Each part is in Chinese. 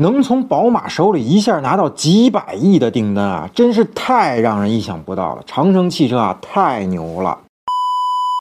能从宝马手里一下拿到几百亿的订单啊，真是太让人意想不到了。长城汽车啊，太牛了。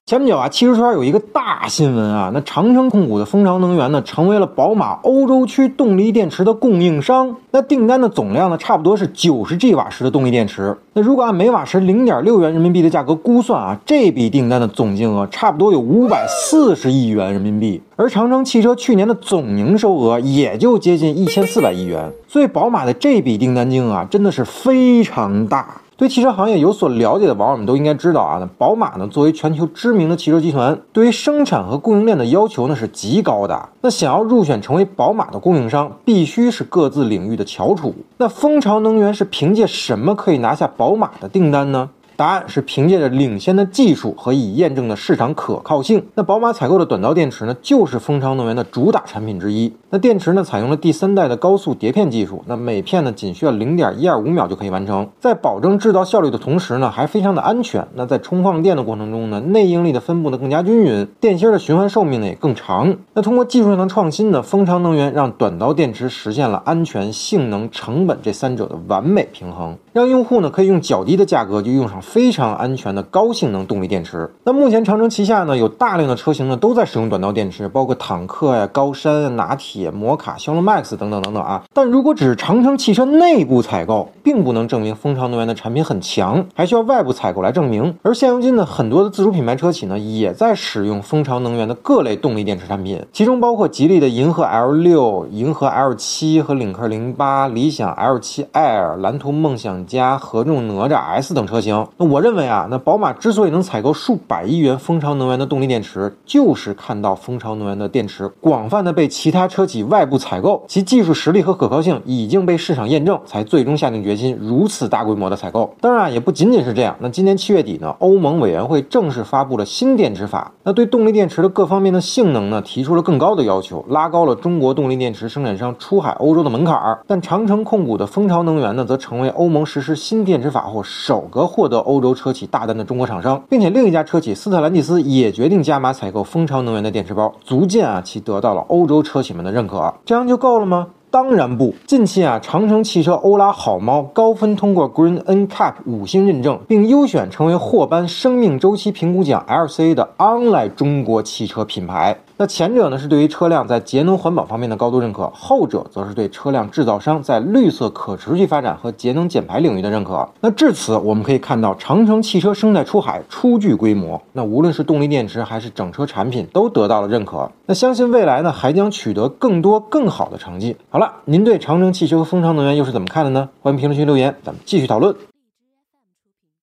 前不久啊，汽车圈有一个大新闻啊，那长城控股的蜂巢能源呢，成为了宝马欧洲区动力电池的供应商。那订单的总量呢，差不多是九十 G 瓦时的动力电池。那如果按每瓦时零点六元人民币的价格估算啊，这笔订单的总金额差不多有五百四十亿元人民币。而长城汽车去年的总营收额也就接近一千四百亿元，所以宝马的这笔订单金额啊，真的是非常大。对汽车行业有所了解的网友们都应该知道啊，那宝马呢作为全球知名的汽车集团，对于生产和供应链的要求呢是极高的。那想要入选成为宝马的供应商，必须是各自领域的翘楚。那蜂巢能源是凭借什么可以拿下宝马的订单呢？答案是凭借着领先的技术和已验证的市场可靠性。那宝马采购的短道电池呢，就是蜂巢能源的主打产品之一。那电池呢，采用了第三代的高速碟片技术，那每片呢仅需要零点一二五秒就可以完成，在保证制造效率的同时呢，还非常的安全。那在充放电的过程中呢，内应力的分布呢更加均匀，电芯的循环寿命呢也更长。那通过技术上的创新呢，蜂巢能源让短道电池实现了安全、性能、成本这三者的完美平衡，让用户呢可以用较低的价格就用上。非常安全的高性能动力电池。那目前长城旗下呢有大量的车型呢都在使用短道电池，包括坦克呀、高山、拿铁、摩卡、骁龙 MAX 等等等等啊。但如果只是长城汽车内部采购，并不能证明蜂巢能源的产品很强，还需要外部采购来证明。而现如今呢，很多的自主品牌车企呢也在使用蜂巢能源的各类动力电池产品，其中包括吉利的银河 L 六、银河 L 七和领克零八、理想 L 七 Air、蓝图梦想家、合众哪吒 S 等车型。那我认为啊，那宝马之所以能采购数百亿元蜂巢能源的动力电池，就是看到蜂巢能源的电池广泛的被其他车企外部采购，其技术实力和可靠性已经被市场验证，才最终下定决心如此大规模的采购。当然也不仅仅是这样。那今年七月底呢，欧盟委员会正式发布了新电池法，那对动力电池的各方面的性能呢，提出了更高的要求，拉高了中国动力电池生产商出海欧洲的门槛儿。但长城控股的蜂巢能源呢，则成为欧盟实施新电池法后首个获得欧洲车。企大单的中国厂商，并且另一家车企斯特兰蒂斯也决定加码采购蜂巢能源的电池包，足见啊其得到了欧洲车企们的认可。这样就够了吗？当然不。近期啊，长城汽车欧拉好猫高分通过 Green NCAP 五星认证，并优选成为获颁生命周期评估奖 LCA 的 online 中国汽车品牌。那前者呢是对于车辆在节能环保方面的高度认可，后者则是对车辆制造商在绿色可持续发展和节能减排领域的认可。那至此，我们可以看到长城汽车生态出海初具规模。那无论是动力电池还是整车产品，都得到了认可。那相信未来呢还将取得更多更好的成绩。好了，您对长城汽车和蜂巢能源又是怎么看的呢？欢迎评论区留言，咱们继续讨论。